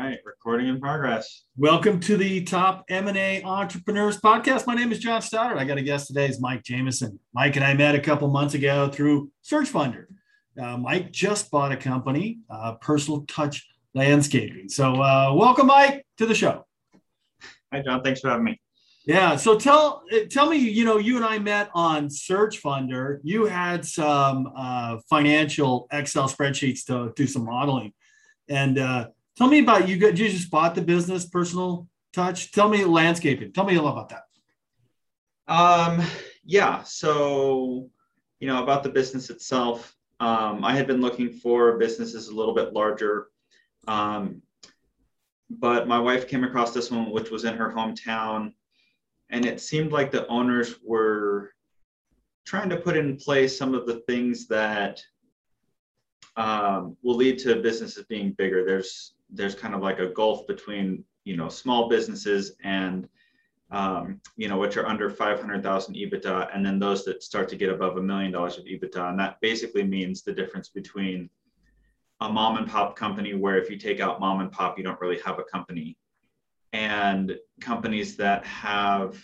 right, recording in progress. Welcome to the Top M&A Entrepreneurs Podcast. My name is John Stoddard. I got a guest today is Mike Jameson. Mike and I met a couple months ago through Search Funder. Uh, Mike just bought a company, uh, Personal Touch Landscaping. So uh, welcome, Mike, to the show. Hi, John. Thanks for having me. Yeah. So tell tell me, you know, you and I met on Search Funder. You had some uh, financial Excel spreadsheets to do some modeling, and uh, Tell me about you. Did you just bought the business, personal touch. Tell me landscaping. Tell me a little about that. Um, yeah. So, you know, about the business itself, um, I had been looking for businesses a little bit larger. Um, but my wife came across this one, which was in her hometown. And it seemed like the owners were trying to put in place some of the things that um, will lead to businesses being bigger. There's there's kind of like a gulf between you know small businesses and um, you know which are under 500,000 EBITDA, and then those that start to get above a million dollars of EBITDA, and that basically means the difference between a mom and pop company where if you take out mom and pop, you don't really have a company, and companies that have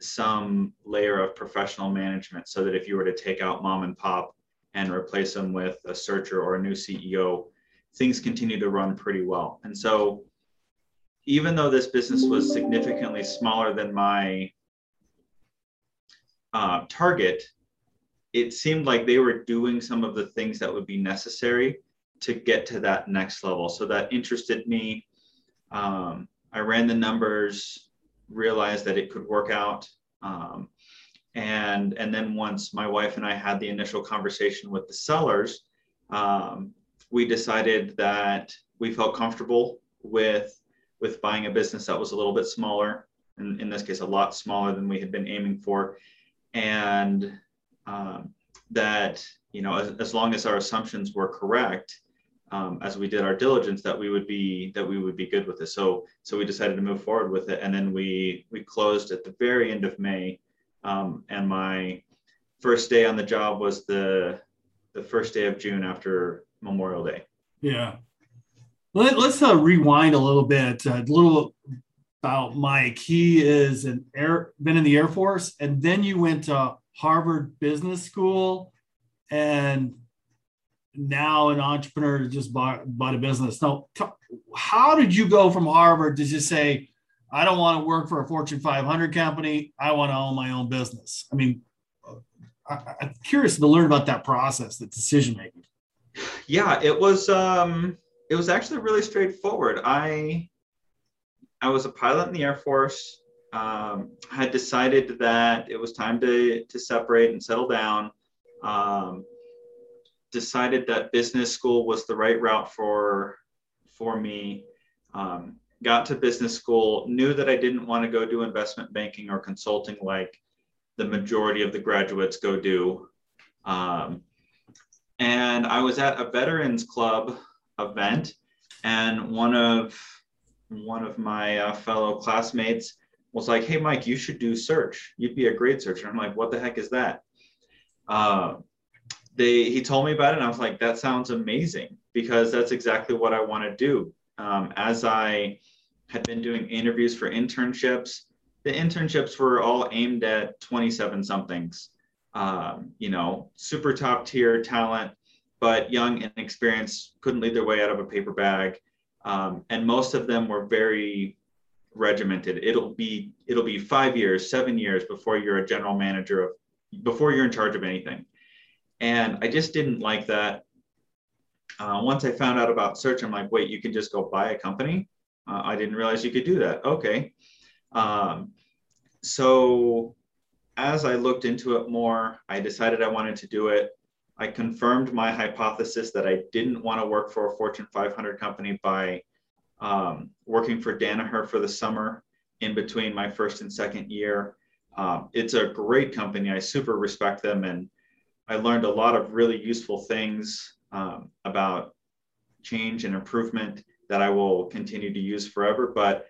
some layer of professional management so that if you were to take out mom and pop and replace them with a searcher or a new CEO, things continue to run pretty well. And so, even though this business was significantly smaller than my uh, target, it seemed like they were doing some of the things that would be necessary to get to that next level. So that interested me. Um, I ran the numbers, realized that it could work out. Um, and and then once my wife and I had the initial conversation with the sellers, um, we decided that we felt comfortable with with buying a business that was a little bit smaller, and in this case, a lot smaller than we had been aiming for, and um, that you know, as, as, long as our assumptions were correct, um, as we did our diligence, that we would be that we would be good with it. So so we decided to move forward with it, and then we we closed at the very end of May, um, and my first day on the job was the the first day of June after Memorial Day. Yeah. Let, us uh, rewind a little bit. Uh, a little about Mike. He is an air been in the Air Force, and then you went to Harvard Business School, and now an entrepreneur just bought, bought a business. Now, how did you go from Harvard to just say, I don't want to work for a Fortune 500 company. I want to own my own business. I mean, I, am curious to learn about that process, the decision making yeah, it was um, it was actually really straightforward. I I was a pilot in the Air Force. Um, had decided that it was time to to separate and settle down. Um, decided that business school was the right route for for me. Um, got to business school, knew that I didn't want to go do investment banking or consulting like the majority of the graduates go do. Um, and I was at a Veterans Club event, and one of one of my uh, fellow classmates was like, "Hey, Mike, you should do search. You'd be a great searcher." I'm like, "What the heck is that?" Uh, they he told me about it, and I was like, "That sounds amazing," because that's exactly what I want to do. Um, as I had been doing interviews for internships, the internships were all aimed at 27 somethings um, you know, super top tier talent, but young and inexperienced, couldn't lead their way out of a paper bag. Um, and most of them were very regimented. It'll be it'll be five years, seven years before you're a general manager of before you're in charge of anything. And I just didn't like that. Uh, once I found out about search, I'm like, wait, you can just go buy a company. Uh, I didn't realize you could do that. Okay. Um, so as I looked into it more, I decided I wanted to do it. I confirmed my hypothesis that I didn't want to work for a Fortune 500 company by um, working for Danaher for the summer in between my first and second year. Um, it's a great company. I super respect them, and I learned a lot of really useful things um, about change and improvement that I will continue to use forever. But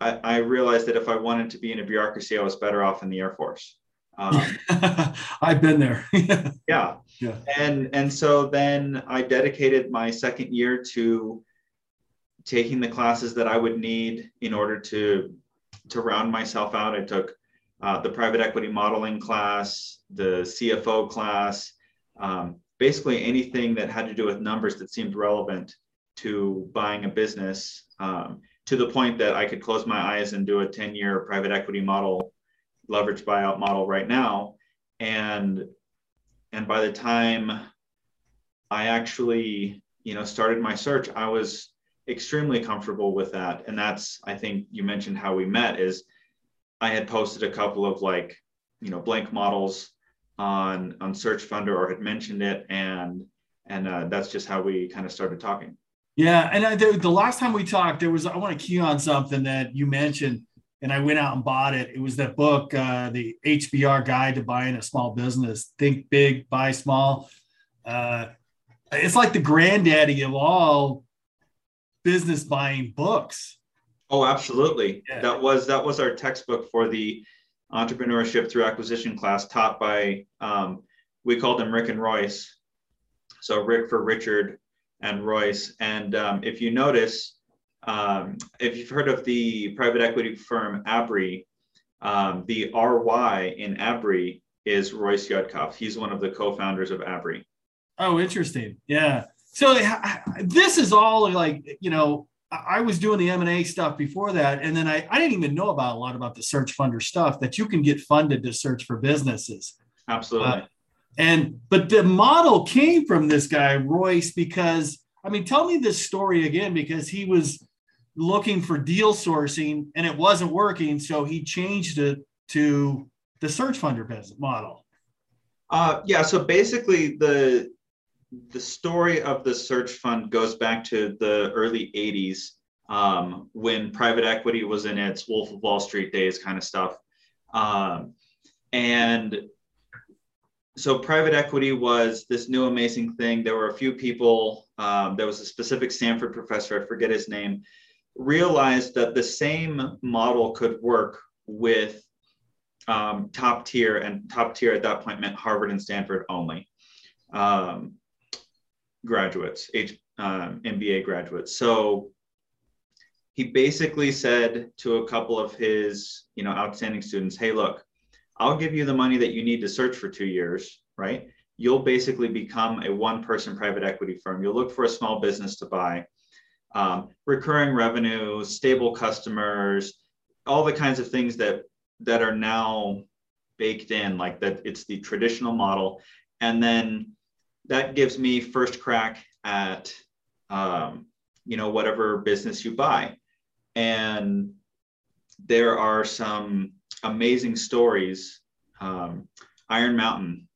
I, I realized that if I wanted to be in a bureaucracy, I was better off in the Air Force. Um, I've been there. yeah. Yeah. And and so then I dedicated my second year to taking the classes that I would need in order to to round myself out. I took uh, the private equity modeling class, the CFO class, um, basically anything that had to do with numbers that seemed relevant to buying a business um, to the point that I could close my eyes and do a 10 year private equity model, leverage buyout model right now. And, and by the time I actually, you know, started my search, I was extremely comfortable with that. And that's, I think you mentioned how we met is I had posted a couple of like, you know, blank models on, on search funder or had mentioned it. And, and uh, that's just how we kind of started talking. Yeah, and I, the, the last time we talked, there was I want to key on something that you mentioned, and I went out and bought it. It was that book, uh, the HBR Guide to Buying a Small Business: Think Big, Buy Small. Uh, it's like the granddaddy of all business buying books. Oh, absolutely. Yeah. That was that was our textbook for the entrepreneurship through acquisition class taught by um, we called them Rick and Royce. So Rick for Richard, and Royce. And um, if you notice, um, if you've heard of the private equity firm Abry, um, the RY in Abry is Royce Yudkoff. He's one of the co-founders of Abry. Oh, interesting. Yeah. So this is all like, you know, I was doing the M&A stuff before that. And then I, I didn't even know about a lot about the search funder stuff that you can get funded to search for businesses. Absolutely. Uh, and but the model came from this guy Royce because I mean, tell me this story again because he was looking for deal sourcing and it wasn't working, so he changed it to the search funder business model. Uh, yeah, so basically the the story of the search fund goes back to the early 80s um, when private equity was in its Wolf of Wall Street days kind of stuff. Um, and so private equity was this new amazing thing. There were a few people. Um, there was a specific Stanford professor, I forget his name, realized that the same model could work with um, top tier, and top tier at that point meant Harvard and Stanford only um, graduates, H, um, MBA graduates. So he basically said to a couple of his, you know, outstanding students, "Hey, look." I'll give you the money that you need to search for two years, right? You'll basically become a one person private equity firm. You'll look for a small business to buy, um, recurring revenue, stable customers, all the kinds of things that that are now baked in, like that it's the traditional model. And then that gives me first crack at um, you know whatever business you buy. And there are some amazing stories. Um, Iron Mountain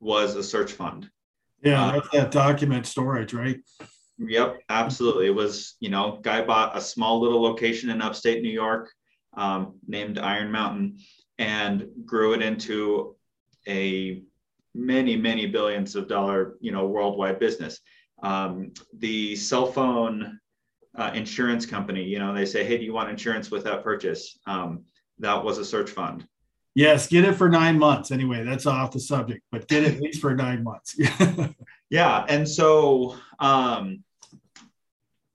was a search fund. Yeah, uh, that's that document storage, right? Yep, absolutely. It was, you know, guy bought a small little location in upstate New York um, named Iron Mountain and grew it into a many, many billions of dollar, you know, worldwide business. Um, the cell phone uh, insurance company, you know, they say, hey, do you want insurance with that purchase? Um, that was a search fund. Yes, get it for nine months. Anyway, that's off the subject, but get it at least for nine months. yeah, and so um,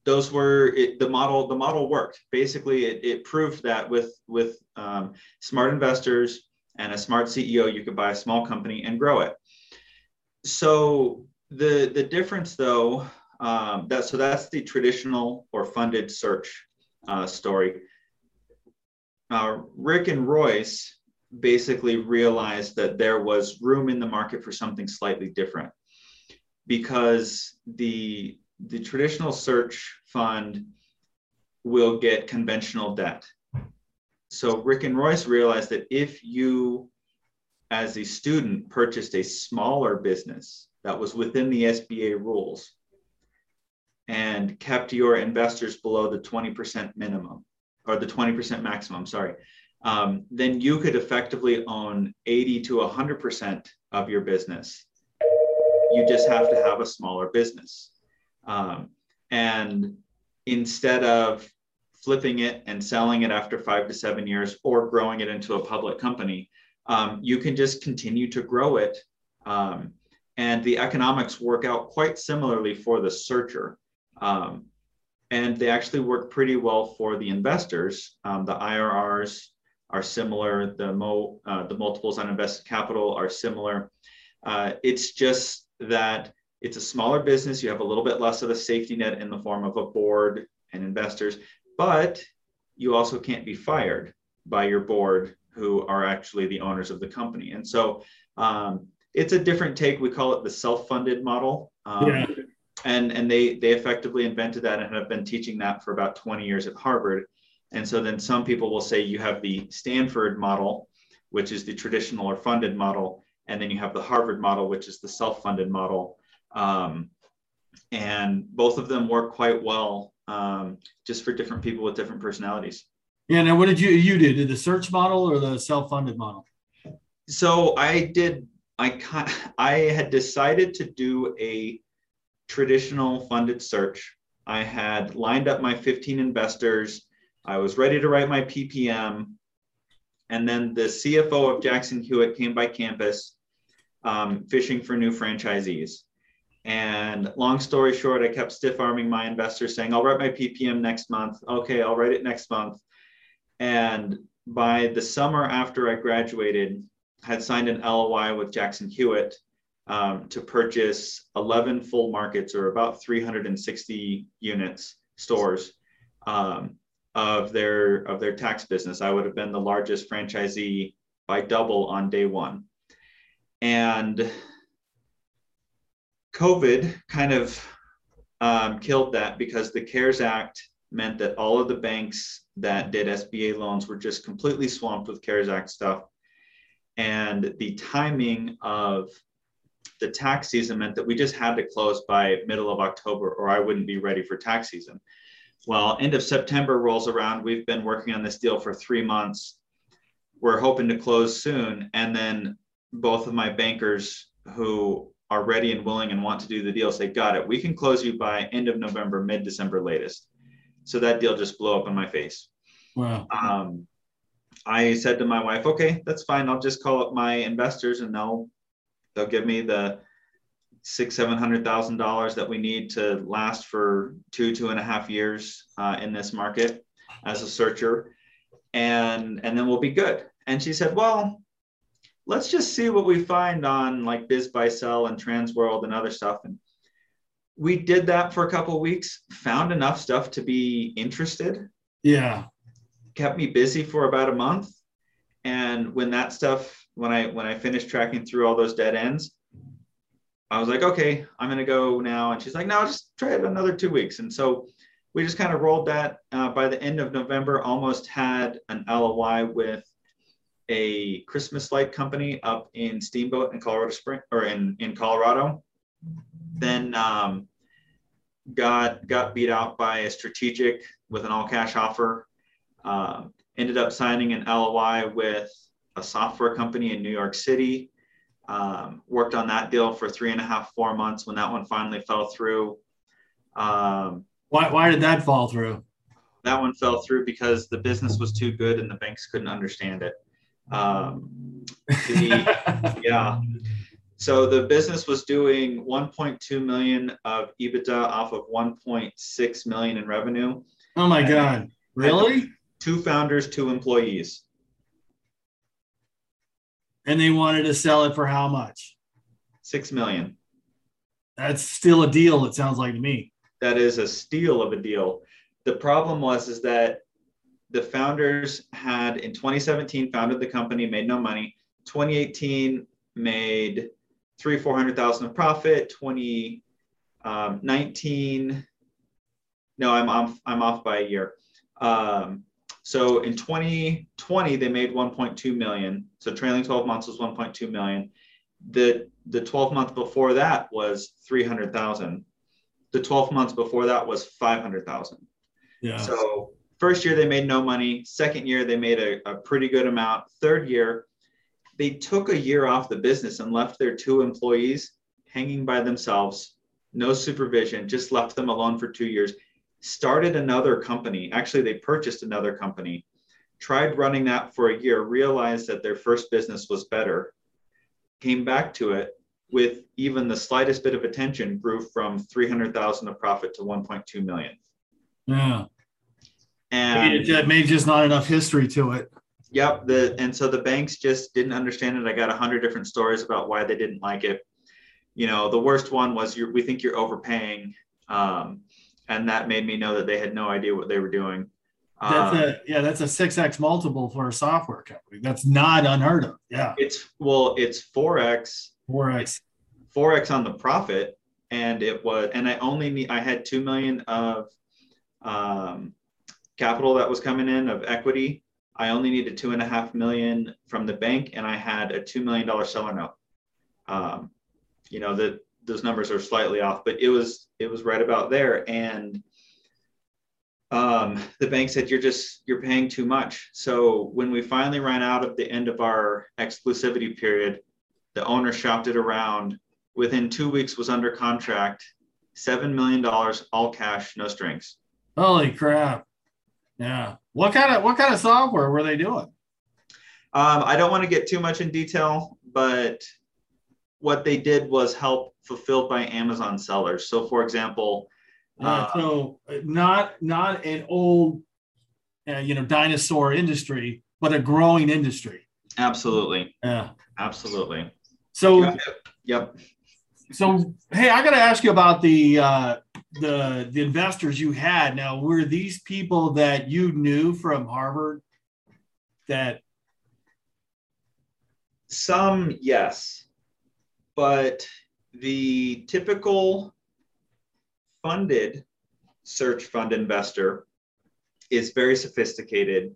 those were it, the model. The model worked. Basically, it, it proved that with with um, smart investors and a smart CEO, you could buy a small company and grow it. So the the difference, though, um, that so that's the traditional or funded search uh, story uh, Rick and Royce basically realized that there was room in the market for something slightly different because the the traditional search fund will get conventional debt. So Rick and Royce realized that if you as a student purchased a smaller business that was within the SBA rules and kept your investors below the 20% minimum or the 20% maximum, sorry, um, then you could effectively own 80 to 100% of your business. You just have to have a smaller business. Um, and instead of flipping it and selling it after five to seven years or growing it into a public company, um, you can just continue to grow it. Um, and the economics work out quite similarly for the searcher. Um, and they actually work pretty well for the investors. Um, the IRRs are similar. The mo uh, the multiples on invested capital are similar. Uh, it's just that it's a smaller business. You have a little bit less of a safety net in the form of a board and investors, but you also can't be fired by your board, who are actually the owners of the company. And so um, it's a different take. We call it the self-funded model. Um, yeah. And and they they effectively invented that and have been teaching that for about 20 years at Harvard. And so then some people will say you have the Stanford model, which is the traditional or funded model, and then you have the Harvard model, which is the self-funded model. Um, and both of them work quite well, um, just for different people with different personalities. Yeah. Now, what did you you do? Did the search model or the self-funded model? So I did. I I had decided to do a traditional funded search. I had lined up my 15 investors. I was ready to write my PPM. And then the CFO of Jackson Hewitt came by campus um, fishing for new franchisees. And long story short, I kept stiff arming my investors saying, I'll write my PPM next month. Okay, I'll write it next month. And by the summer after I graduated, had signed an LOI with Jackson Hewitt um, to purchase 11 full markets or about 360 units stores um, of their of their tax business. I would have been the largest franchisee by double on day one. And COVID kind of um, killed that because the CARES Act meant that all of the banks that did SBA loans were just completely swamped with CARES Act stuff. And the timing of the tax season meant that we just had to close by middle of October or I wouldn't be ready for tax season. Well, end of September rolls around. We've been working on this deal for three months. We're hoping to close soon. And then both of my bankers who are ready and willing and want to do the deal say, got it. We can close you by end of November, mid December latest. So that deal just blew up in my face. Wow. Um, I said to my wife, okay, that's fine. I'll just call up my investors and they'll they'll give me the six seven hundred thousand dollars that we need to last for two two and a half years uh, in this market as a searcher and and then we'll be good and she said well let's just see what we find on like BizBuySell and Transworld and other stuff. And we did that for a couple weeks, found enough stuff to be interested. Yeah. Kept me busy for about a month. And when that stuff, when I when I finished tracking through all those dead ends, I was like, okay, I'm gonna go now. And she's like, no, just try it another two weeks. And so we just kind of rolled that. Uh, by the end of November, almost had an LOI with a Christmas light company up in Steamboat in Colorado Spring or in, in Colorado. Then um, got got beat out by a strategic with an all cash offer. Uh, ended up signing an LOI with a software company in New York City. Um, worked on that deal for three and a half, four months. When that one finally fell through. Um, why why did that fall through? That one fell through because the business was too good and the banks couldn't understand it. Um, the, yeah. So the business was doing 1.2 million of EBITDA off of 1.6 million in revenue. Oh my God! Really? Two founders, two employees. And they wanted to sell it for how much? Six million. That's still a deal. It sounds like to me. That is a steal of a deal. The problem was is that the founders had in 2017 founded the company, made no money. 2018 made three, 400,000 of profit. 2019, um, no, I'm off, I'm off by a year. Um, so in 2020, they made 1.2 million. So trailing 12 months was 1.2 million. The, the 12 month before that was 300,000. The 12 months before that was 500,000. Yeah. So First year, they made no money. Second year, they made a, a pretty good amount. Third year, they took a year off the business and left their two employees hanging by themselves, no supervision, just left them alone for two years. Started another company. Actually, they purchased another company, tried running that for a year, realized that their first business was better, came back to it with even the slightest bit of attention, grew from 300,000 of profit to 1.2 million. Yeah. And it- maybe just not enough history to it. Yep. The and so the banks just didn't understand it. I got a hundred different stories about why they didn't like it. You know, the worst one was you're, we think you're overpaying, um, and that made me know that they had no idea what they were doing. That's Um, a yeah, that's a six x multiple for a software company. That's not unheard of. Yeah, it's well, it's four x, four x. four x on the profit, and it was, and I only need, I had two million of um, capital that was coming in of equity. I only needed two and a half million from the bank, and I had a two million dollar seller note. Um, you know that those numbers are slightly off, but it was it was right about there. And um, the bank said you're just you're paying too much. So when we finally ran out of the end of our exclusivity period, the owner shopped it around. Within two weeks, was under contract, seven million dollars, all cash, no strings. Holy crap! Yeah. What kind of what kind of software were they doing? Um, I don't want to get too much in detail, but what they did was help fulfilled by Amazon sellers. So, for example, Uh, uh, so not not an old, uh, you know, dinosaur industry, but a growing industry. absolutely, Yeah. absolutely. So Yep. so hey, I got to ask you about the uh, the the investors you had. Now, were these people that you knew from Harvard? That Some, yes, but the typical funded search fund investor is very sophisticated,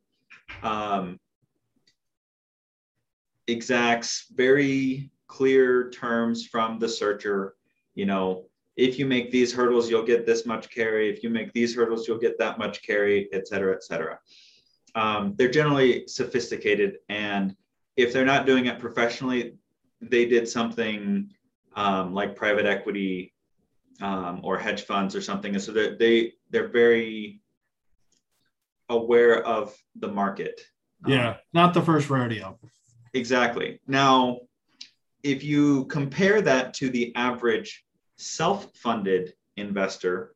um, exacts very clear terms from the searcher. You know, if you make these hurdles, you'll get this much carry. If you make these hurdles, you'll get that much carry, et cetera, et cetera. Um, they're generally sophisticated and if they're not doing it professionally, they did something um, like private equity um, or hedge funds or something. And so they're, they they're very aware of the market. Um, yeah, not the first rodeo. exactly. Now, if you compare that to the average self-funded investor,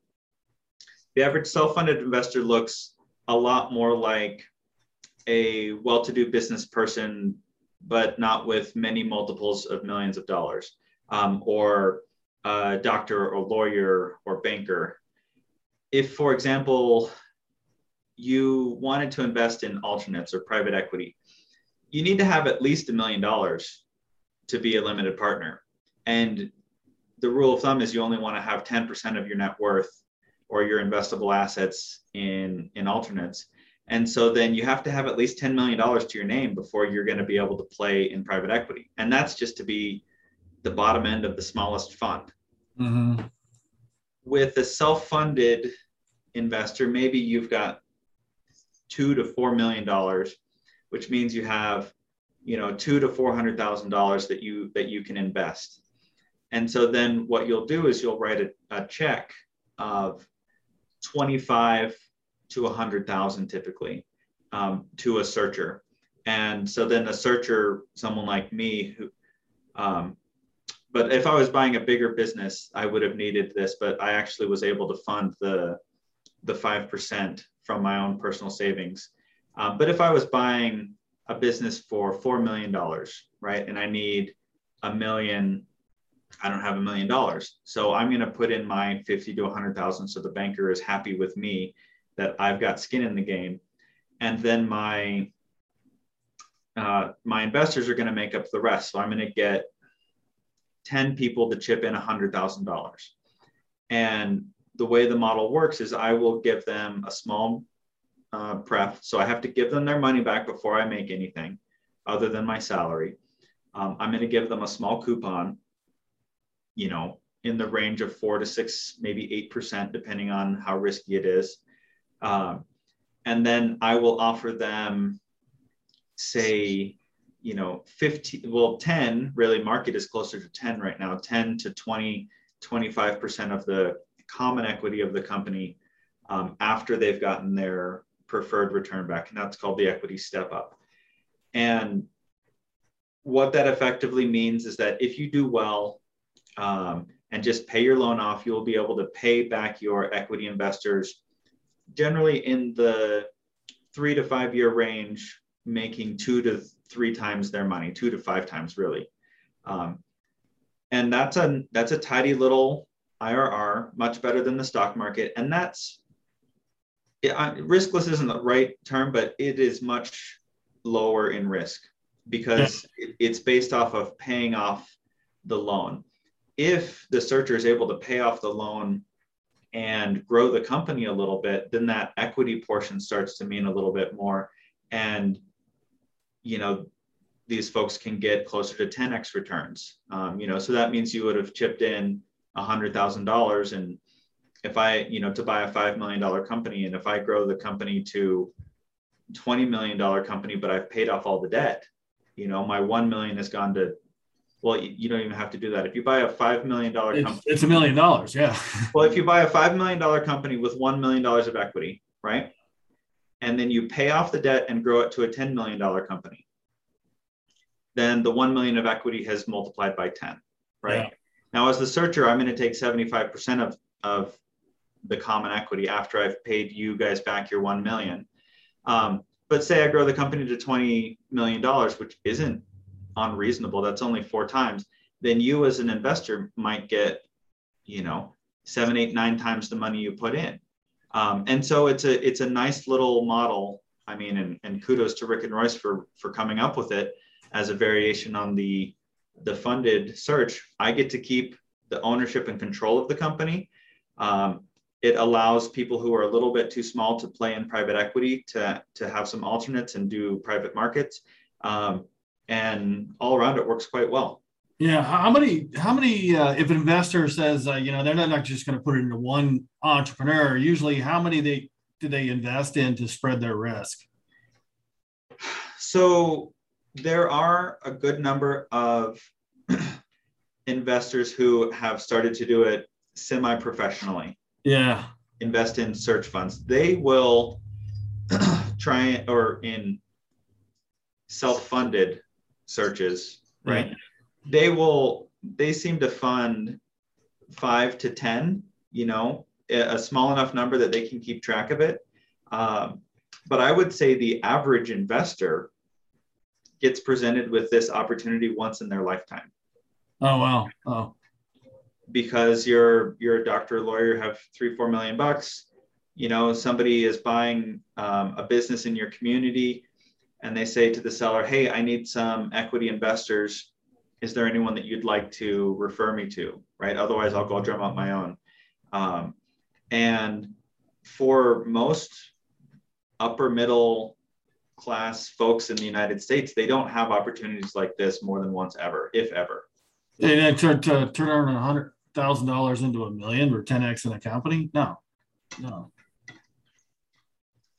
the average self-funded investor looks a lot more like a well-to-do business person but not with many multiples of millions of dollars, um, or a doctor or lawyer or banker. If, for example, you wanted to invest in alternates or private equity, you need to have at least a million dollars to be a limited partner. And the rule of thumb is you only want to have 10% of your net worth or your investable assets in, in alternates. And so then you have to have at least $10 million to your name before you're going to be able to play in private equity. And that's just to be the bottom end of the smallest fund. Mm-hmm. With a self funded investor, maybe you've got two to four million dollars, which means you have you know two to four hundred thousand dollars that you that you can invest and so then what you'll do is you'll write a, a check of 25 to 100,000 typically um, to a searcher. And so then a searcher, someone like me, who, um, but if I was buying a bigger business, I would have needed this, but I actually was able to fund the the 5% from my own personal savings. Um, but if I was buying a business for $4 million, right, and I need a million, I don't have a million dollars. So I'm going to put in my 50 to 100,000 so the banker is happy with me that I've got skin in the game. And then my uh, my investors are going to make up the rest. So I'm going to get 10 people to chip in $100,000. And the way the model works is I will give them a small uh, pref. So I have to give them their money back before I make anything other than my salary. Um, I'm going to give them a small coupon, you know, in the range of four to six, maybe 8%, depending on how risky it is. Um, and then I will offer them, say, you know, 15, well, 10, really, market is closer to 10 right now, 10 to 20, 25% of the common equity of the company um, after they've gotten their preferred return back. And that's called the equity step up. And what that effectively means is that if you do well um, and just pay your loan off, you will be able to pay back your equity investors generally in the three to five year range, making two to three times their money, two to five times really. Um, and that's a that's a tidy little IRR, much better than the stock market, and that's it, riskless isn't the right term, but it is much lower in risk because yeah. it's based off of paying off the loan. If the searcher is able to pay off the loan and grow the company a little bit, then that equity portion starts to mean a little bit more. And, you know, these folks can get closer to 10x returns. Um, you know, so that means you would have chipped in $100,000 and if I, you know, to buy a $5 million company and if I grow the company to $20 million company, but I've paid off all the debt, you know, my 1 million has gone to well, you don't even have to do that. If you buy a five million dollar company, it's a million dollars. Yeah. well, if you buy a five million dollar company with one million dollars of equity, right, and then you pay off the debt and grow it to a ten million dollar company, then the one million of equity has multiplied by ten, right? Yeah. Now, as the searcher, I'm going to take seventy five percent of of the common equity after I've paid you guys back your one million. Um, but say I grow the company to twenty million dollars, which isn't unreasonable, that's only four times, then you as an investor might get, you know, seven, eight, nine times the money you put in. Um, and so it's a it's a nice little model. I mean, and, and kudos to Rick and Royce for for coming up with it as a variation on the the funded search. I get to keep the ownership and control of the company. Um, it allows people who are a little bit too small to play in private equity to, to have some alternates and do private markets. Um, and all around it works quite well. Yeah, how many? How many? Uh, if an investor says, uh, you know, they're not just going to put it into one entrepreneur. Usually, how many they do they invest in to spread their risk? So there are a good number of investors who have started to do it semi-professionally. Yeah, invest in search funds. They will try or in self-funded searches, right? They will, they seem to fund five to 10, you know, a small enough number that they can keep track of it. Um, but I would say the average investor gets presented with this opportunity once in their lifetime. Oh, wow. Oh, because you're you're a doctor, lawyer, have three, four million bucks. You know, somebody is buying um, a business in your community and they say to the seller, Hey, I need some equity investors. Is there anyone that you'd like to refer me to? Right. Otherwise, I'll go drum up my own. Um, and for most upper middle class folks in the United States, they don't have opportunities like this more than once ever, if ever. And turn to turn around a hundred thousand dollars into a million or 10x in a company? No, no.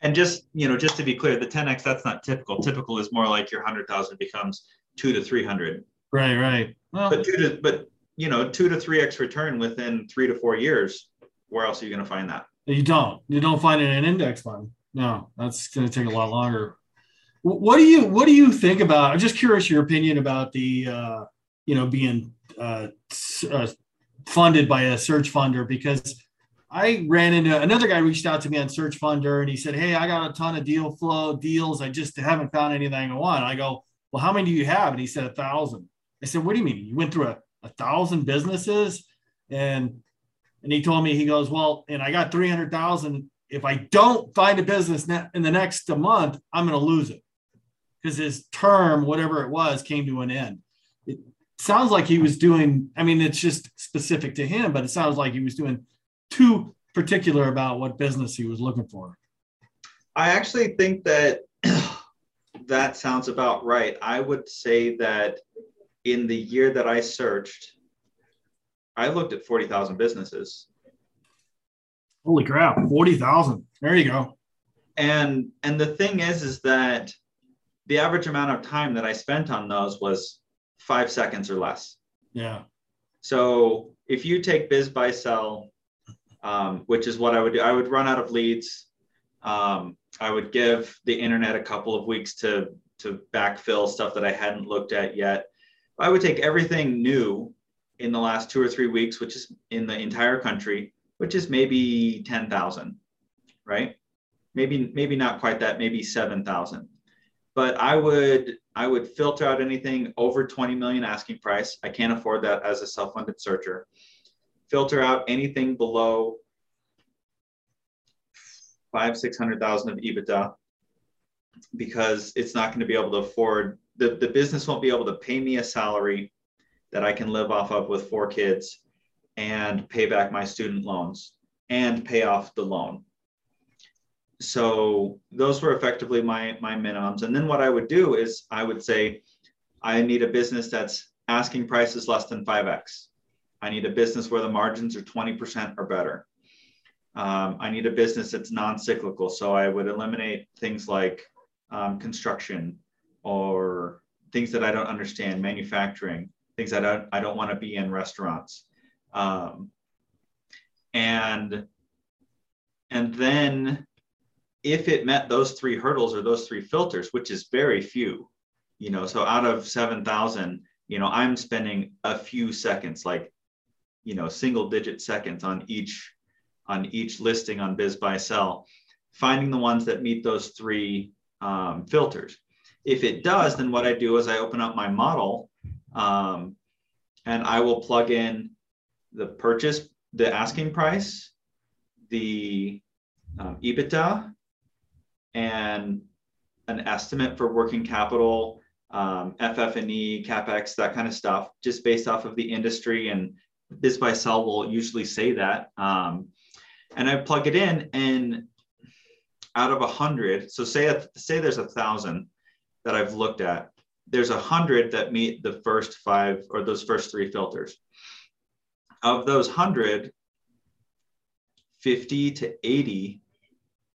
And just you know, just to be clear, the 10x that's not typical. Typical is more like your hundred thousand becomes two to three hundred. Right, right. Well, but two to but you know, two to three x return within three to four years. Where else are you going to find that? You don't. You don't find it in an index fund. No, that's going to take a lot longer. What do you What do you think about? I'm just curious your opinion about the uh, you know being uh, uh, funded by a search funder because I ran into another guy reached out to me on Search Funder and he said, Hey, I got a ton of deal flow deals. I just haven't found anything I want. I go, Well, how many do you have? And he said, A thousand. I said, What do you mean? You went through a, a thousand businesses? And and he told me, he goes, Well, and I got 300,000. If I don't find a business in the next month, I'm going to lose it because his term, whatever it was, came to an end. It sounds like he was doing, I mean, it's just specific to him, but it sounds like he was doing too particular about what business he was looking for. I actually think that that sounds about right. I would say that in the year that I searched, I looked at 40,000 businesses. Holy crap, 40,000. There you go. And and the thing is is that the average amount of time that I spent on those was 5 seconds or less. Yeah. So if you take BizBuySell um, which is what I would do. I would run out of leads. Um, I would give the internet a couple of weeks to to backfill stuff that I hadn't looked at yet. I would take everything new in the last two or three weeks, which is in the entire country, which is maybe ten thousand, right? Maybe maybe not quite that, maybe 7,000. But I would I would filter out anything over 20 million asking price. I can't afford that as a self-funded searcher. Filter out anything below five, 600,000 of EBITDA because it's not going to be able to afford the, the business won't be able to pay me a salary that I can live off of with four kids and pay back my student loans and pay off the loan. So those were effectively my my minimums. And then what I would do is I would say, I need a business that's asking prices less than 5x. I need a business where the margins are 20% or better. Um, I need a business that's non-cyclical. So I would eliminate things like um, construction or things that I don't understand, manufacturing, things that I don't, I don't want to be in restaurants. Um, and and then if it met those three hurdles or those three filters, which is very few, you know, so out of 7,000, you know, I'm spending a few seconds, like, you know, single digit seconds on each, on each listing on BizBuySell, finding the ones that meet those three um, filters. If it does, then what I do is I open up my model um, and I will plug in the purchase, the asking price, the um, EBITDA, and an estimate for working capital, um, FF&E, CapEx, that kind of stuff, just based off of the industry. And BizBuySell will usually say that. Um, and I plug it in, and out of a hundred, so say say there's a thousand that I've looked at, there's a hundred that meet the first five or those first three filters. Of those hundred, 50 to 80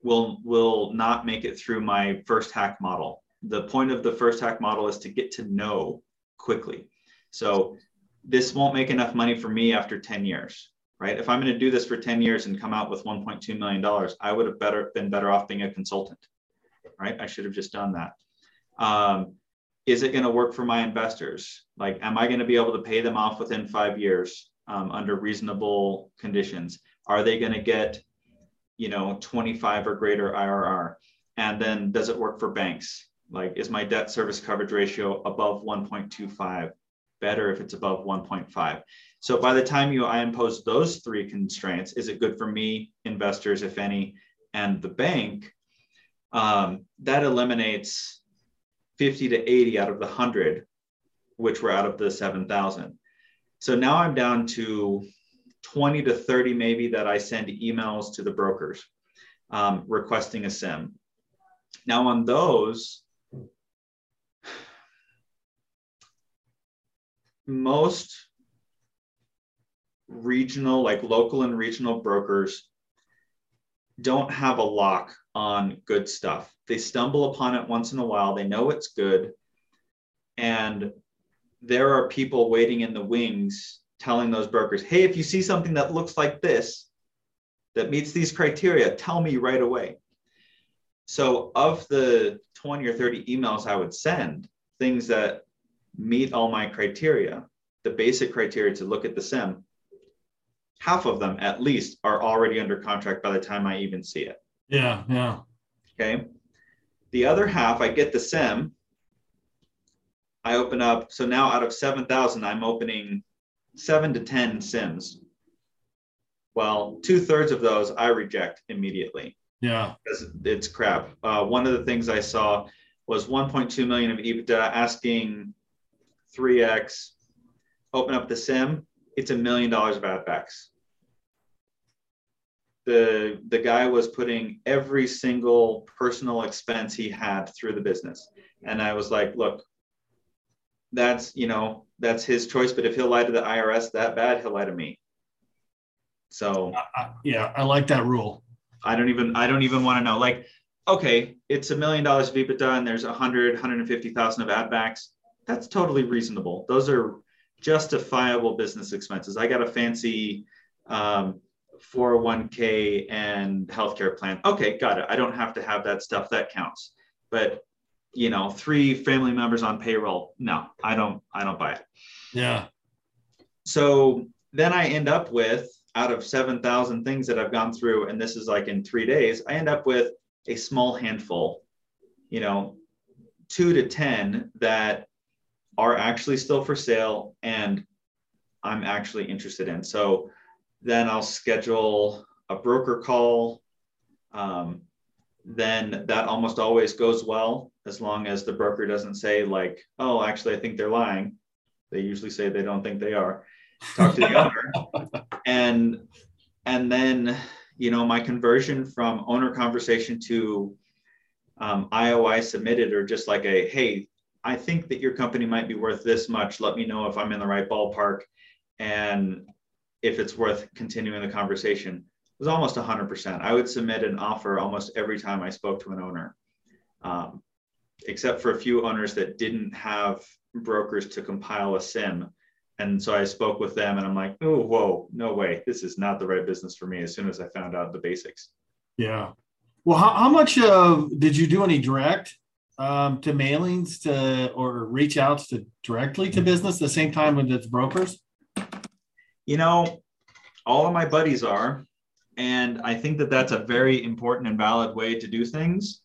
will will not make it through my first hack model. The point of the first hack model is to get to no quickly. So this won't make enough money for me after 10 years, right? If I'm going to do this for 10 years and come out with 1.2 million dollars, I would have better been better off being a consultant, right? I should have just done that. Um, is it going to work for my investors? Like, am I going to be able to pay them off within five years um, under reasonable conditions? Are they going to get you know 25 or greater IRR? And then does it work for banks? Like is my debt service coverage ratio above 1.25? Better if it's above 1.5. So by the time you I impose those three constraints, is it good for me, investors, if any, and the bank? Um, that eliminates 50 to 80 out of the 100, which were out of the 7,000. So now I'm down to 20 to 30 maybe that I send emails to the brokers um, requesting a CIM. Now on those, most regional, like local and regional brokers don't have a lock on good stuff. They stumble upon it once in a while. They know it's good. And there are people waiting in the wings telling those brokers, hey, if you see something that looks like this, that meets these criteria, tell me right away. So, of the 20 or 30 emails I would send, things that meet all my criteria, the basic criteria to look at the CIM, half of them at least are already under contract by the time I even see it. Yeah, yeah. Okay. The other half, I get the CIM. I open up. So now out of 7,000, I'm opening seven to 10 CIMs. Well, two thirds of those I reject immediately. Yeah. Because it's crap. Uh, one of the things I saw was 1.2 million of EBITDA asking 3x, open up the CIM, it's a million dollars of add-backs. The, the guy was putting every single personal expense he had through the business. And I was like, look, that's, you know, that's his choice. But if he'll lie to the IRS that bad, he'll lie to me. So uh, yeah, I like that rule. I don't even I don't even want to know. Like, okay, it's a million dollars of EBITDA and there's a hundred, hundred and fifty thousand of add-backs. That's totally reasonable. Those are justifiable business expenses. I got a fancy um, 401k and healthcare plan. Okay, got it. I don't have to have that stuff. That counts. But you know, three family members on payroll. No, I don't, I don't buy it. Yeah. So then I end up with out of 7,000 things that I've gone through, and this is like in three days, I end up with a small handful, you know, two to 10 that are actually still for sale and I'm actually interested in. So then I'll schedule a broker call. Um, then that almost always goes well as long as the broker doesn't say, like, oh, actually, I think they're lying. They usually say they don't think they are. Talk to the owner. And and then you know my conversion from owner conversation to um, IOI submitted or just like a hey I think that your company might be worth this much. Let me know if I'm in the right ballpark and if it's worth continuing the conversation. It was almost 100%. I would submit an offer almost every time I spoke to an owner, um, except for a few owners that didn't have brokers to compile a CIM. And so I spoke with them and I'm like, oh, whoa, no way. This is not the right business for me as soon as I found out the basics. Yeah. Well, how, how much uh, did you do any direct um, to mailings to or reach outs to directly to business the same time with its brokers? You know, all of my buddies are, and I think that that's a very important and valid way to do things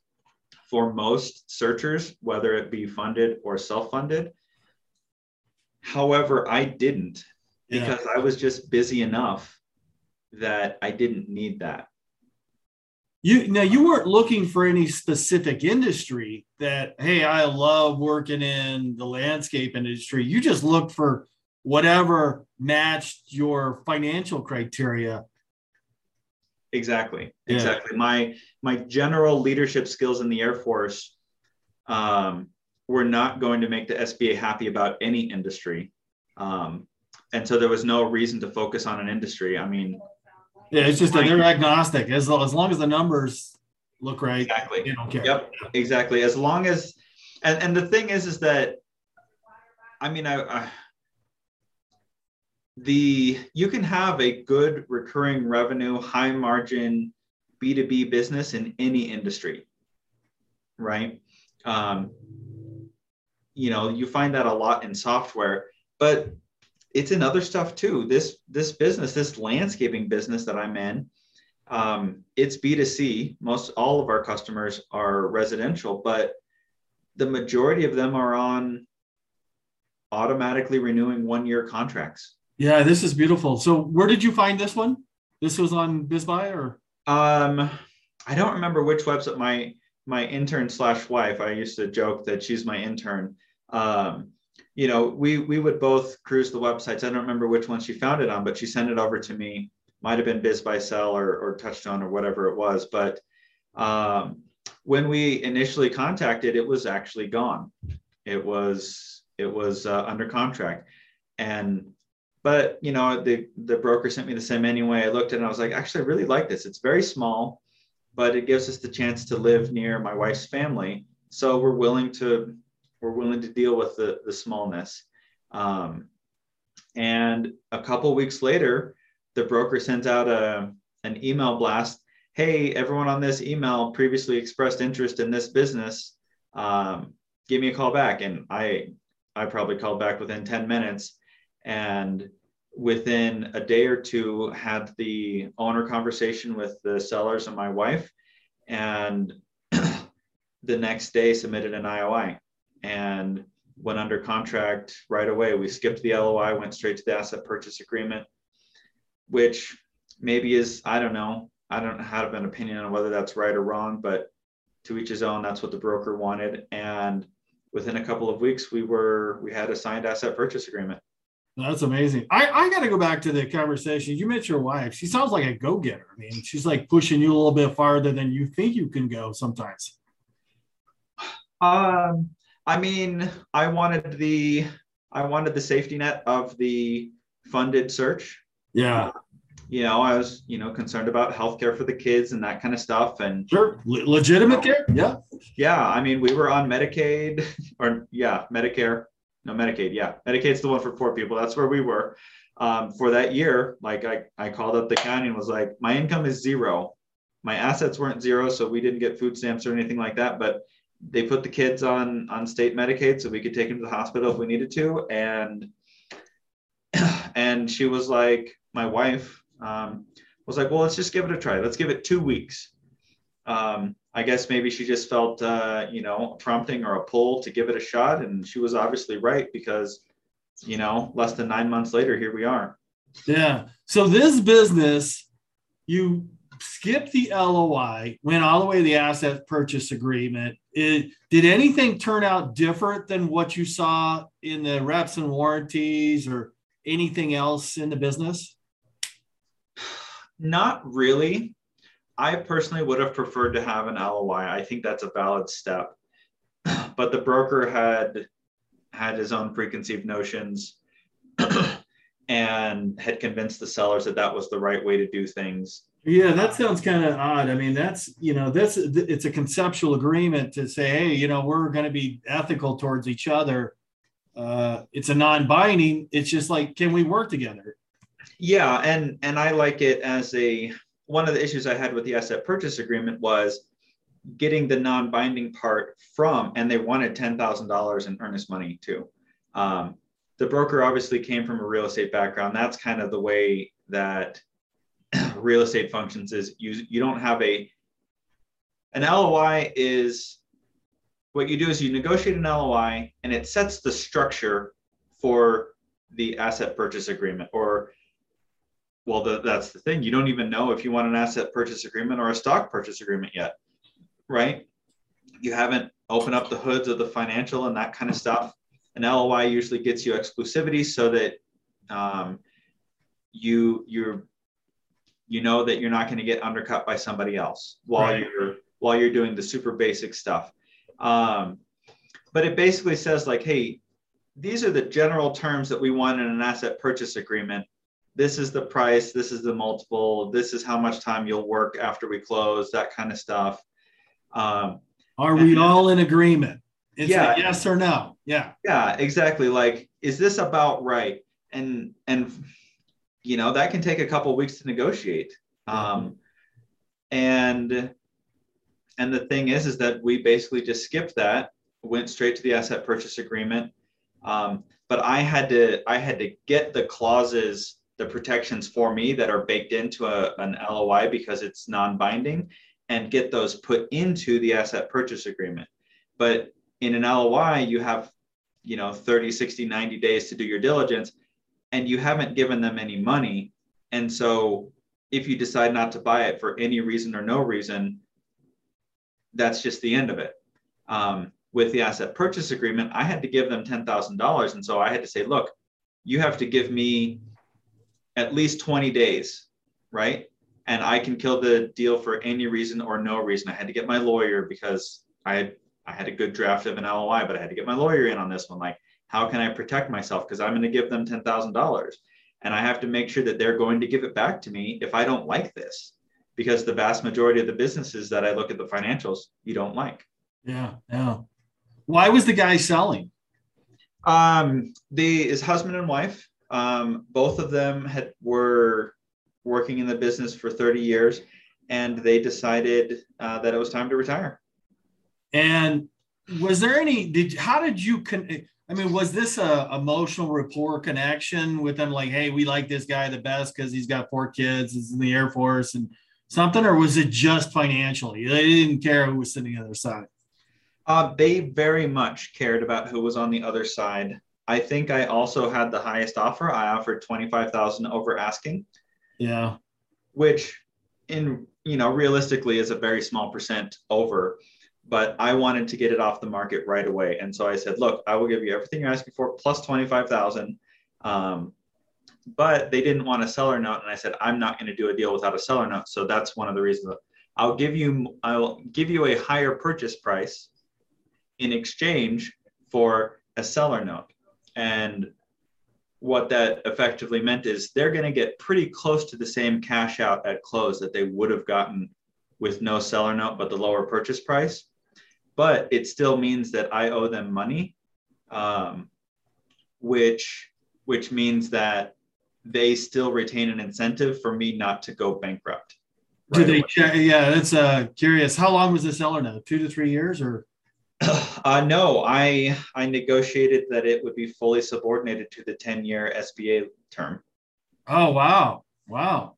for most searchers, whether it be funded or self-funded. However, I didn't because yeah. I was just busy enough that I didn't need that you now you weren't looking for any specific industry that hey i love working in the landscape industry. You just looked for whatever matched your financial criteria. Exactly. Yeah. exactly. My my general leadership skills in the air force um, were not going to make the sba happy about any industry. Um, and so there was no reason to focus on an industry. I mean yeah, it's just that they're agnostic. As, as long as the numbers look right, exactly. they don't care. Yep, exactly. As long as, and, and the thing is, is that, I mean, I, I the you can have a good recurring revenue, high margin B2B business in any industry, right? Um, you know, you find that a lot in software, but it's in other stuff too. This this business, this landscaping business that I'm in, um, it's B2C. Most all of our customers are residential, but the majority of them are on automatically renewing one year contracts. Yeah, this is beautiful. So where did you find this one? This was on BizBuy or? Um, I don't remember which website. My my intern slash wife. I used to joke that she's my intern. Um, you know, we we would both cruise the websites. I don't remember which one she found it on, but she sent it over to me. Might have been Biz by BizBuySell or, or Touchstone or whatever it was. But um, when we initially contacted, it was actually gone. It was it was uh, under contract, and but you know the the broker sent me the same anyway. I looked at it and I was like, actually, I really like this. It's very small, but it gives us the chance to live near my wife's family. So we're willing to we're willing to deal with the, the smallness. Um, and a couple weeks later, the broker sends out a, an email blast. Hey, everyone on this email previously expressed interest in this business. Um, give me a call back. And I, I probably called back within 10 minutes. And within a day or two, had the owner conversation with the sellers and my wife. And the next day submitted an IOI and went under contract right away. We skipped the LOI, went straight to the asset purchase agreement, which maybe is, I don't know. I don't have an opinion on whether that's right or wrong, but to each his own, that's what the broker wanted. And within a couple of weeks, we were, we had a signed asset purchase agreement. That's amazing. I, I got to go back to the conversation. You met your wife. She sounds like a go getter. I mean, she's like pushing you a little bit farther than you think you can go sometimes. Um, I mean, I wanted the I wanted the safety net of the funded search. Yeah. You know, I was, you know, concerned about healthcare for the kids and that kind of stuff. And sure, Le- legitimate you know, care. Yeah. Yeah. I mean, we were on Medicaid or yeah, Medicare. No, Medicaid. Yeah. Medicaid's the one for poor people. That's where we were. Um, for that year, like I, I called up the county and was like, my income is zero. My assets weren't zero, so we didn't get food stamps or anything like that. But they put the kids on on state Medicaid so we could take them to the hospital if we needed to. And and she was like, my wife Um, was like, well, let's just give it a try. Let's give it two weeks. Um, I guess maybe she just felt, uh, you know, a prompting or a pull to give it a shot, and she was obviously right because, you know, less than nine months later, here we are. Yeah. So this business, you skipped the LOI, went all the way to the asset purchase agreement. It, did anything turn out different than what you saw in the reps and warranties or anything else in the business? Not really. I personally would have preferred to have an LOI. I think that's a valid step. But the broker had had his own preconceived notions and had convinced the sellers that that was the right way to do things. Yeah, that sounds kind of odd. I mean, that's you know, that's it's a conceptual agreement to say, hey, you know, we're going to be ethical towards each other. Uh, it's a non-binding. It's just like, can we work together? Yeah, and and I like it as a one of the issues I had with the asset purchase agreement was getting the non-binding part from, and they wanted ten thousand dollars in earnest money too. Um, the broker obviously came from a real estate background. That's kind of the way that real estate functions. Is you you don't have a an LOI is what you do is you negotiate an LOI and it sets the structure for the asset purchase agreement or well, the, that's the thing. You don't even know if you want an asset purchase agreement or a stock purchase agreement yet, right? You haven't opened up the hoods of the financial and that kind of stuff. An LOI usually gets you exclusivity so that um, you you're you know that you're not going to get undercut by somebody else while right. you're while you're doing the super basic stuff. Um, but it basically says like, hey, these are the general terms that we want in an asset purchase agreement this is the price, this is the multiple, this is how much time you'll work after we close, that kind of stuff. Um, Are we and, all in agreement? It's yeah, yes or no. Yeah. Yeah, exactly. Like, is this about right? And and you know that can take a couple weeks to negotiate. Um, and and the thing is, is that we basically just skipped that, went straight to the asset purchase agreement. Um, but I had to I had to get the clauses the protections for me that are baked into a, an LOI because it's non-binding and get those put into the asset purchase agreement. But in an LOI, you have, you know, 30, 60, 90 days to do your diligence and you haven't given them any money. And so if you decide not to buy it for any reason or no reason, that's just the end of it. Um, with the asset purchase agreement, I had to give them $10,000. And so I had to say, look, you have to give me at least 20 days, right? And I can kill the deal for any reason or no reason. I had to get my lawyer because I had I had a good draft of an LOI, but I had to get my lawyer in on this one. Like, how can I protect myself? Because I'm going to give them ten thousand dollars, and I have to make sure that they're going to give it back to me if I don't like this. Because the vast majority of the businesses that I look at the financials, you don't like. Yeah, yeah. Why was the guy selling? Um, the his husband and wife um, both of them had were working in the business for 30 years, and they decided uh, that it was time to retire. And was there any? Did how did you con? I mean, was this a emotional rapport connection with them? Like, hey, we like this guy the best because he's got four kids, he's in the Air Force, and something, or was it just financially? They didn't care who was sitting on the other side. Uh, they very much cared about who was on the other side. I think I also had the highest offer. I offered 25,000 over asking. Yeah. Which in, you know, realistically is a very small percent over, but I wanted to get it off the market right away. And so I said, look, I will give you everything you're asking for plus 25,000. Um, but they didn't want a seller note. And I said, I'm not going to do a deal without a seller note. So that's one of the reasons I'll give you, I'll give you a higher purchase price in exchange for a seller note. And what that effectively meant is they're going to get pretty close to the same cash out at close that they would have gotten with no seller note but the lower purchase price. But it still means that I owe them money, um, which which means that they still retain an incentive for me not to go bankrupt. Right Do they? Check, yeah, that's uh, curious. How long was the seller note? Two to three years, or? Uh, no, I I negotiated that it would be fully subordinated to the 10-year SBA term. Oh wow, wow.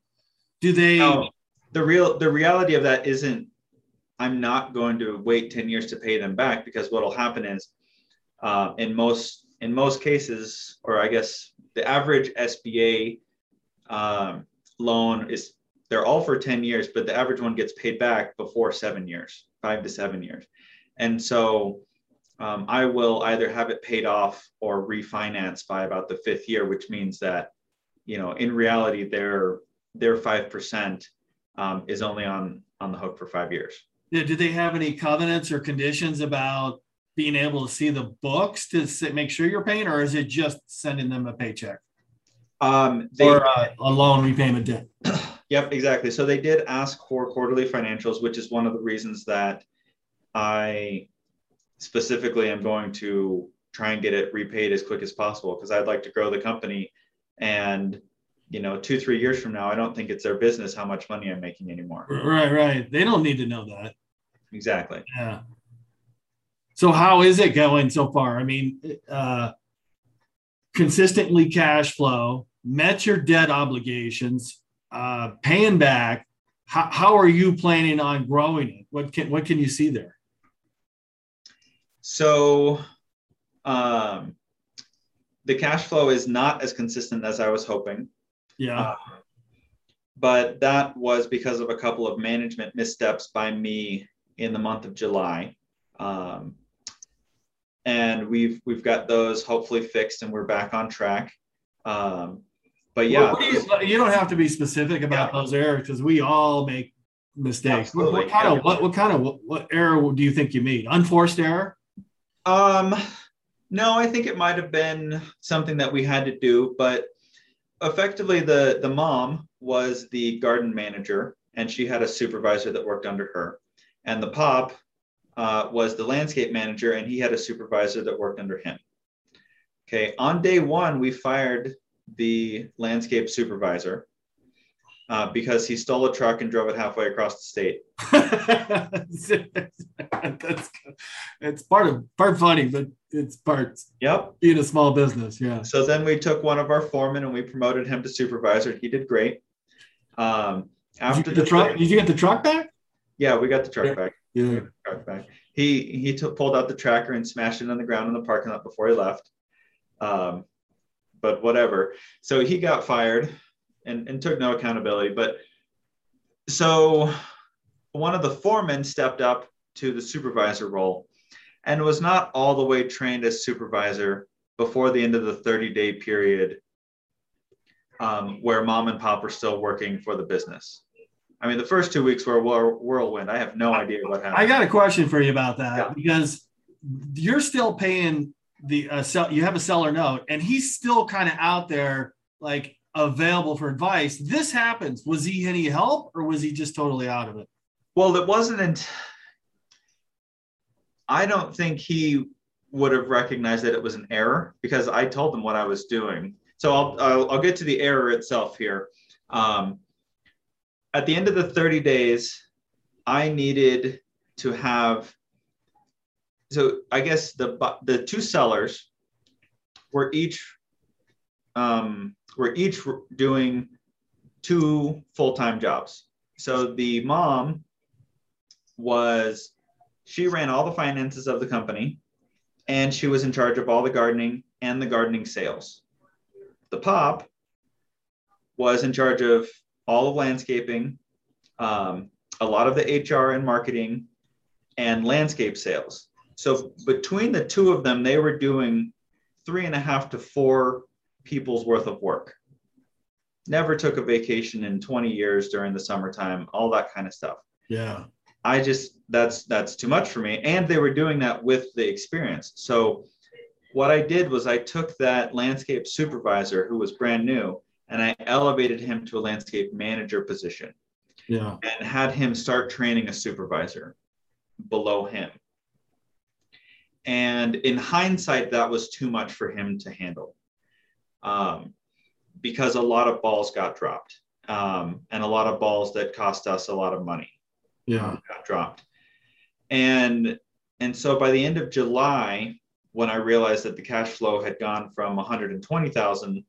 Do they? Now, the real the reality of that isn't. I'm not going to wait ten years to pay them back because what'll happen is, uh, in most in most cases, or I guess the average SBA um, loan is they're all for 10 years, but the average one gets paid back before seven years, five to seven years. And so um, I will either have it paid off or refinance by about the fifth year, which means that, you know, in reality, their their five percent um, is only on on the hook for five years. Yeah, do they have any covenants or conditions about being able to see the books to make sure you're paying, or is it just sending them a paycheck Um, they, or a, a loan repayment debt? Yep, exactly. So they did ask for quarterly financials, which is one of the reasons that I specifically am going to try and get it repaid as quick as possible because I'd like to grow the company. And, you know, two, three years from now, I don't think it's their business how much money I'm making anymore. Right, right. They don't need to know that. Exactly. Yeah. So how is it going so far? I mean, uh, consistently cash flow, met your debt obligations, uh, paying back, how, how are you planning on growing it? What can what can you see there? So um, the cash flow is not as consistent as I was hoping. Yeah. Uh, but that was because of a couple of management missteps by me in the month of July. Um, and we've we've got those hopefully fixed and we're back on track. Um, but yeah, well, you, you, don't have to be specific about yeah. those errors because we all make mistakes. What, what, kind of what, what kind of what, what error do you think you made? Unforced error? Um, no, I think it might have been something that we had to do, but effectively the the mom was the garden manager and she had a supervisor that worked under her, and the pop uh, was the landscape manager and he had a supervisor that worked under him. Okay, on day one we fired the landscape supervisor uh, because he stole a truck and drove it halfway across the state. That's it's part of part funny, but it's part yep being a small business. Yeah. So then we took one of our foremen and we promoted him to supervisor. He did great. Um, after the, the, truck, did you get the truck back? Yeah, we got the truck yeah. back. Yeah. Truck back. He he took, pulled out the tracker and smashed it on the ground in the parking lot before he left. Um, but whatever. So he got fired and, and took no accountability. But so one of the foremen stepped up to the supervisor role and was not all the way trained as supervisor before the end of the 30 day period um, where mom and pop were still working for the business. I mean, the first two weeks were a whirlwind. I have no idea what happened. I got a question for you about that yeah. because you're still paying the uh, sell, you have a seller note and he's still kind of out there like available for advice this happens was he any help or was he just totally out of it well it wasn't i don't think he would have recognized that it was an error because i told him what i was doing so i'll i'll, I'll get to the error itself here um, at the end of the 30 days i needed to have so I guess the the two sellers were each um, were each doing two full time jobs. So the mom was she ran all the finances of the company, and she was in charge of all the gardening and the gardening sales. The pop was in charge of all of landscaping, um, a lot of the HR and marketing, and landscape sales. So between the two of them, they were doing three and a half to four people's worth of work. Never took a vacation in 20 years during the summertime, all that kind of stuff. Yeah. I just that's that's too much for me. And they were doing that with the experience. So what I did was I took that landscape supervisor who was brand new and I elevated him to a landscape manager position. Yeah. And had him start training a supervisor below him. And in hindsight, that was too much for him to handle um, because a lot of balls got dropped um, and a lot of balls that cost us a lot of money yeah. got dropped. And, and so by the end of July, when I realized that the cash flow had gone from 120,000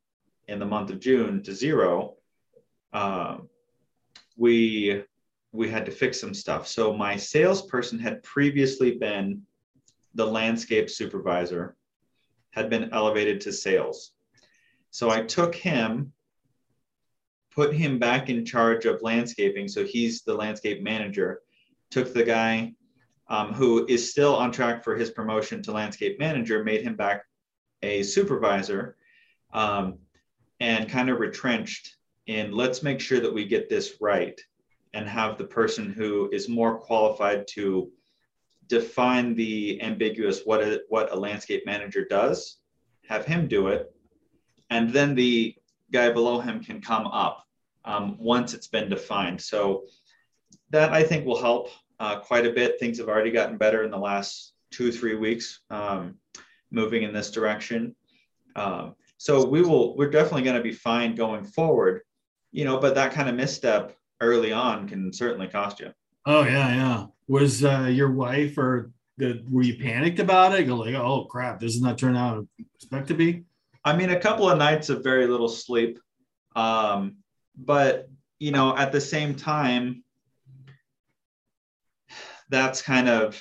in the month of June to zero, um, we we had to fix some stuff. So my salesperson had previously been the landscape supervisor, had been elevated to sales. So I took him, put him back in charge of landscaping. So he's the landscape manager. Took the guy um, who is still on track for his promotion to landscape manager, made him back a supervisor, um, and kind of retrenched in let's make sure that we get this right and have the person who is more qualified to define the ambiguous what a, what a landscape manager does, have him do it, and then the guy below him can come up um, once it's been defined. So that I think will help uh, quite a bit. Things have already gotten better in the last two three weeks, um, moving in this direction. Um, so we will we're definitely going to be fine going forward, you know. But that kind of misstep early on can certainly cost you. Oh yeah, yeah. Was uh, your wife or the, were you panicked about it? Go like, oh crap, this is not turn out expect to be. I mean, a couple of nights of very little sleep, um, but you know, at the same time, that's kind of.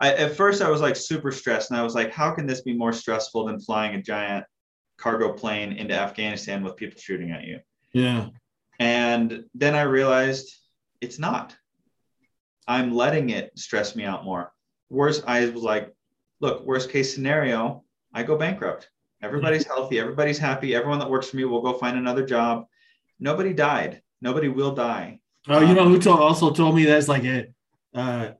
I, at first, I was like super stressed, and I was like, "How can this be more stressful than flying a giant cargo plane into Afghanistan with people shooting at you?" Yeah. And then I realized it's not. I'm letting it stress me out more. Worst, I was like, look, worst case scenario, I go bankrupt. Everybody's mm-hmm. healthy. Everybody's happy. Everyone that works for me will go find another job. Nobody died. Nobody will die. Oh, you know who told, also told me that's like it. Uh,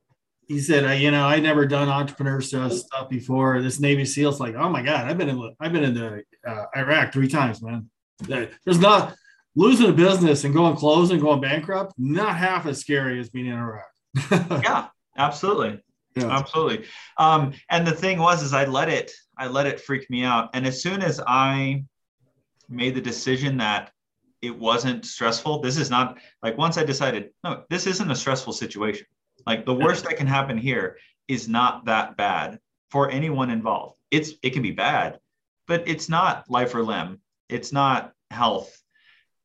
he said, uh, you know, I never done entrepreneur stuff, before. This Navy SEAL's like, oh my god, I've been in, I've been in the uh, Iraq three times, man. There's not losing a business and going close and going bankrupt, not half as scary as being in Iraq. yeah, absolutely. Yeah. Absolutely. Um, and the thing was, is I let it, I let it freak me out. And as soon as I made the decision that it wasn't stressful, this is not like once I decided, no, this isn't a stressful situation. Like the worst that can happen here is not that bad for anyone involved. It's it can be bad, but it's not life or limb. It's not health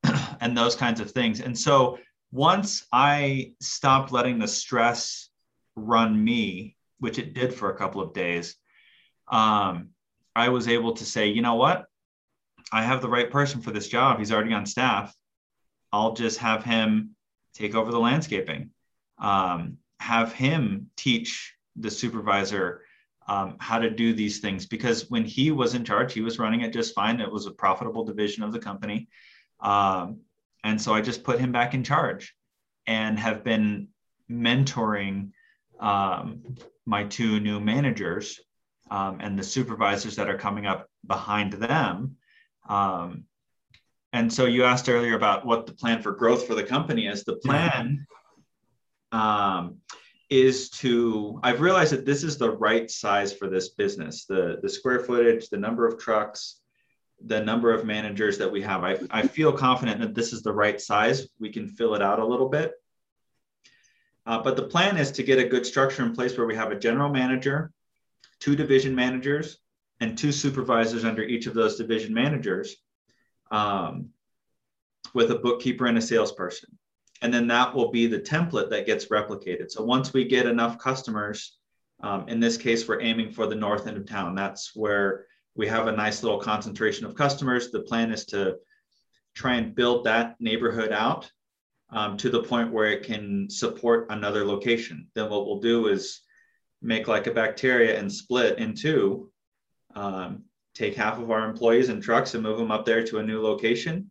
and those kinds of things. And so once I stopped letting the stress run me, which it did for a couple of days, um, I was able to say, you know what? I have the right person for this job. He's already on staff. I'll just have him take over the landscaping, um, have him teach the supervisor um, how to do these things. Because when he was in charge, he was running it just fine. It was a profitable division of the company. Um, and so I just put him back in charge and have been mentoring um, my two new managers um, and the supervisors that are coming up behind them. Um, and so you asked earlier about what the plan for growth for the company is. The plan um, is to, I've realized that this is the right size for this business. The, the square footage, the number of trucks, the number of managers that we have. I, I feel confident that this is the right size. We can fill it out a little bit. Uh, but the plan is to get a good structure in place where we have a general manager, two division managers, and two supervisors under each of those division managers um, with a bookkeeper and a salesperson. And then that will be the template that gets replicated. So once we get enough customers, um, in this case, we're aiming for the north end of town. That's where we have a nice little concentration of customers. The plan is to try and build that neighborhood out um, to the point where it can support another location. Then what we'll do is make like a bacteria and split in two, um, take half of our employees and trucks and move them up there to a new location,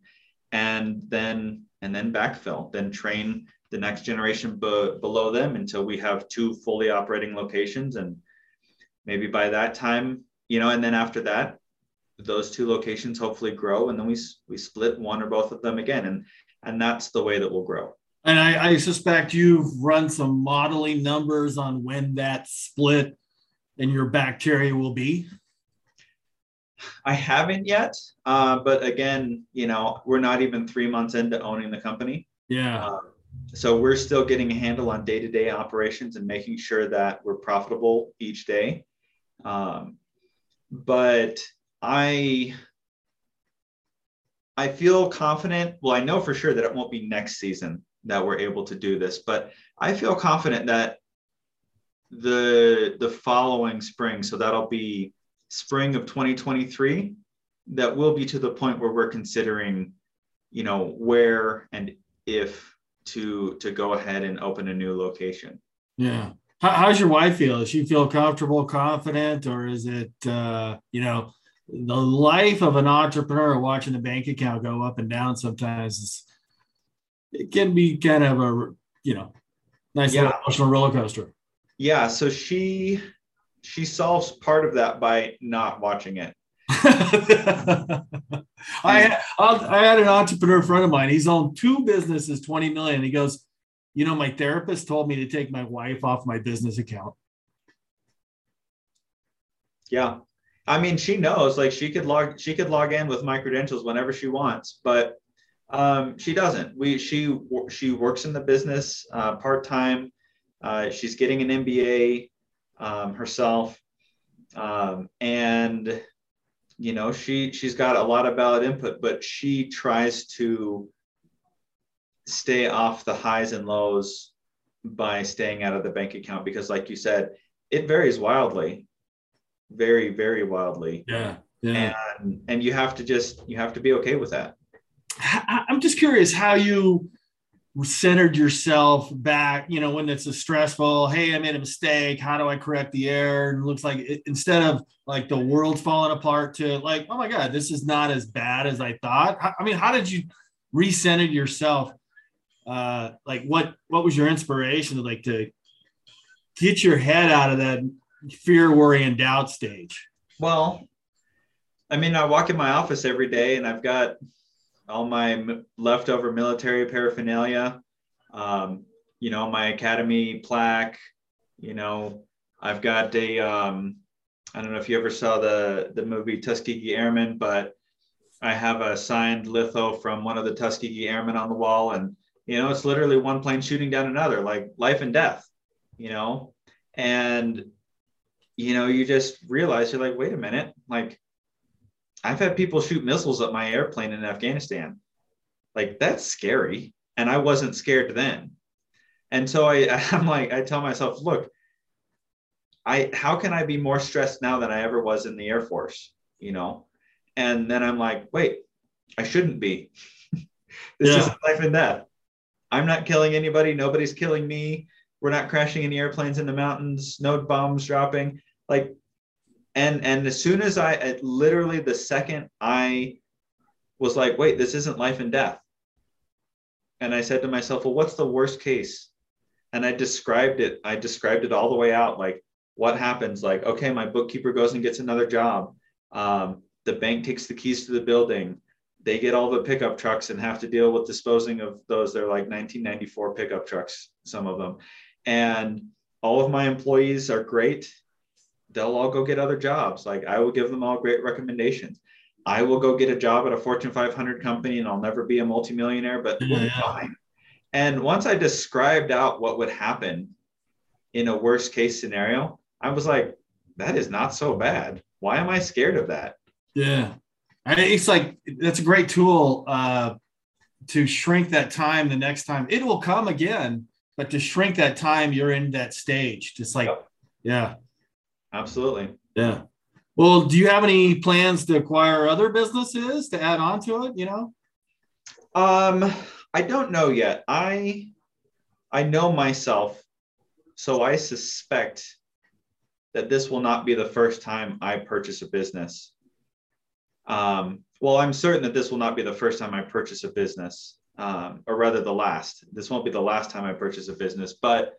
and then and then backfill, then train the next generation be- below them until we have two fully operating locations and maybe by that time you know, and then after that, those two locations hopefully grow, and then we we split one or both of them again, and and that's the way that we'll grow. And I, I suspect you've run some modeling numbers on when that split in your bacteria will be. I haven't yet, uh, but again, you know, we're not even three months into owning the company. Yeah. Uh, so we're still getting a handle on day-to-day operations and making sure that we're profitable each day. Um, but I I feel confident. Well, I know for sure that it won't be next season that we're able to do this, but I feel confident that the the following spring, so that'll be spring of 2023, that will be to the point where we're considering, you know, where and if to to go ahead and open a new location. Yeah. How, how's your wife feel? Does she feel comfortable, confident, or is it uh, you know the life of an entrepreneur watching the bank account go up and down sometimes is, it can be kind of a you know nice Yeah. little emotional roller coaster. Yeah, so she she solves part of that by not watching it. I, I had an entrepreneur friend of mine. He's owned two businesses, 20 million. He goes, you know, my therapist told me to take my wife off my business account. Yeah. I mean, she knows like she could log she could log in with my credentials whenever she wants, but um, she doesn't. We she she works in the business uh, part time. Uh, she's getting an MBA um, herself, um, and you know she she's got a lot of valid input, but she tries to stay off the highs and lows by staying out of the bank account because, like you said, it varies wildly very very wildly Yeah. Yeah. and and you have to just you have to be okay with that I'm just curious how you centered yourself back, you know, when it's a stressful, hey, I made a mistake. How do I correct the error? And it looks like it, instead of like the world falling apart to like, oh my God, this is not as bad as I thought. I, I mean, how did you recenter yourself? Uh, like what, what was your inspiration to like to get your head out of that fear, worry, and doubt stage? well i mean i walk in my office every day and i've got all my leftover military paraphernalia um, you know my academy plaque you know i've got a um, i don't know if you ever saw the the movie tuskegee airmen but i have a signed litho from one of the tuskegee airmen on the wall and you know it's literally one plane shooting down another like life and death you know? And you know you just realize you're like wait a minute like i've had people shoot missiles at my airplane in afghanistan. Like that's scary. And i wasn't scared then. And so i i'm like i tell myself look i how can i be more stressed now than i ever was in the air force you know? And then i'm like wait i shouldn't be. This Yeah. is life and death. I'm not killing anybody. Nobody's killing me. We're not crashing any airplanes in the mountains. No bombs dropping. Like and and as soon as i literally the second i was like wait this isn't life and death. And i said to myself well what's the worst case? And i described it i described it all the way out like what happens? Like okay my bookkeeper goes and gets another job. Um, the bank takes the keys to the building. They get all the pickup trucks and have to deal with disposing of those. They're like 1994 pickup trucks some of them. And all of my employees are great they'll all go get other jobs like i will give them all great recommendations i will go get a job at a fortune 500 company and i'll never be a multimillionaire but we'll be fine and once i described out what would happen in a worst case scenario i was like that is not so bad why am i scared of that Yeah. And it's like that's a great tool uh, to shrink that time the next time. It will come again, but to shrink that time you're in that stage. Just like, Yep. yeah, absolutely yeah. Well, do you have any plans to acquire other businesses to add on to it? You know? Um, I don't know yet. I I know myself, so I suspect that this will not be the first time I purchase a business. Um, well, I'm certain that this will not be the first time I purchase a business, um, or rather the last. This won't be the last time I purchase a business, but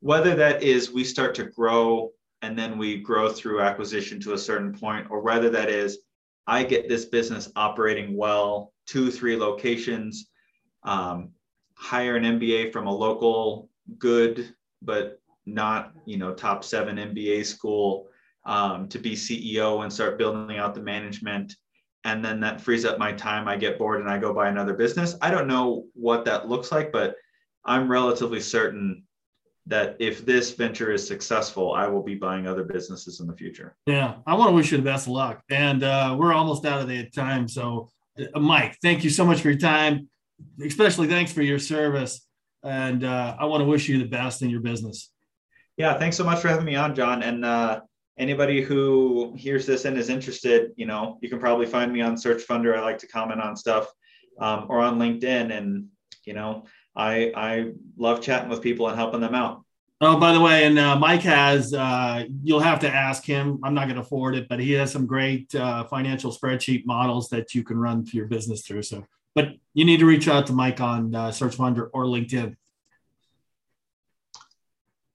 whether that is we start to grow and then we grow through acquisition to a certain point, or whether that is I get this business operating well, two, three locations, um, hire an MBA from a local good, but not, you know, top seven MBA school um, to be CEO and start building out the management. And then that frees up my time. I get bored and I go buy another business. I don't know what that looks like, but I'm relatively certain that if this venture is successful, I will be buying other businesses in the future. Yeah. I want to wish you the best of luck. And uh, we're almost out of the time. So uh, Mike, thank you so much for your time. Especially thanks for your service. And uh, I want to wish you the best in your business. Yeah, thanks so much for having me on, John. And uh, anybody who hears this and is interested, you know, you can probably find me on Search Funder. I like to comment on stuff um, or on LinkedIn. And, you know, I, I love chatting with people and helping them out. Oh, by the way, and uh, Mike has, uh, you'll have to ask him. I'm not going to forward it, but he has some great uh, financial spreadsheet models that you can run your business through. So, but you need to reach out to Mike on uh, Search Funder or LinkedIn.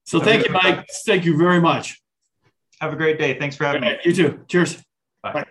So, thank you, Mike. Thank you very much. Have a great day. Thanks for having me. You too. Cheers. Bye. Bye.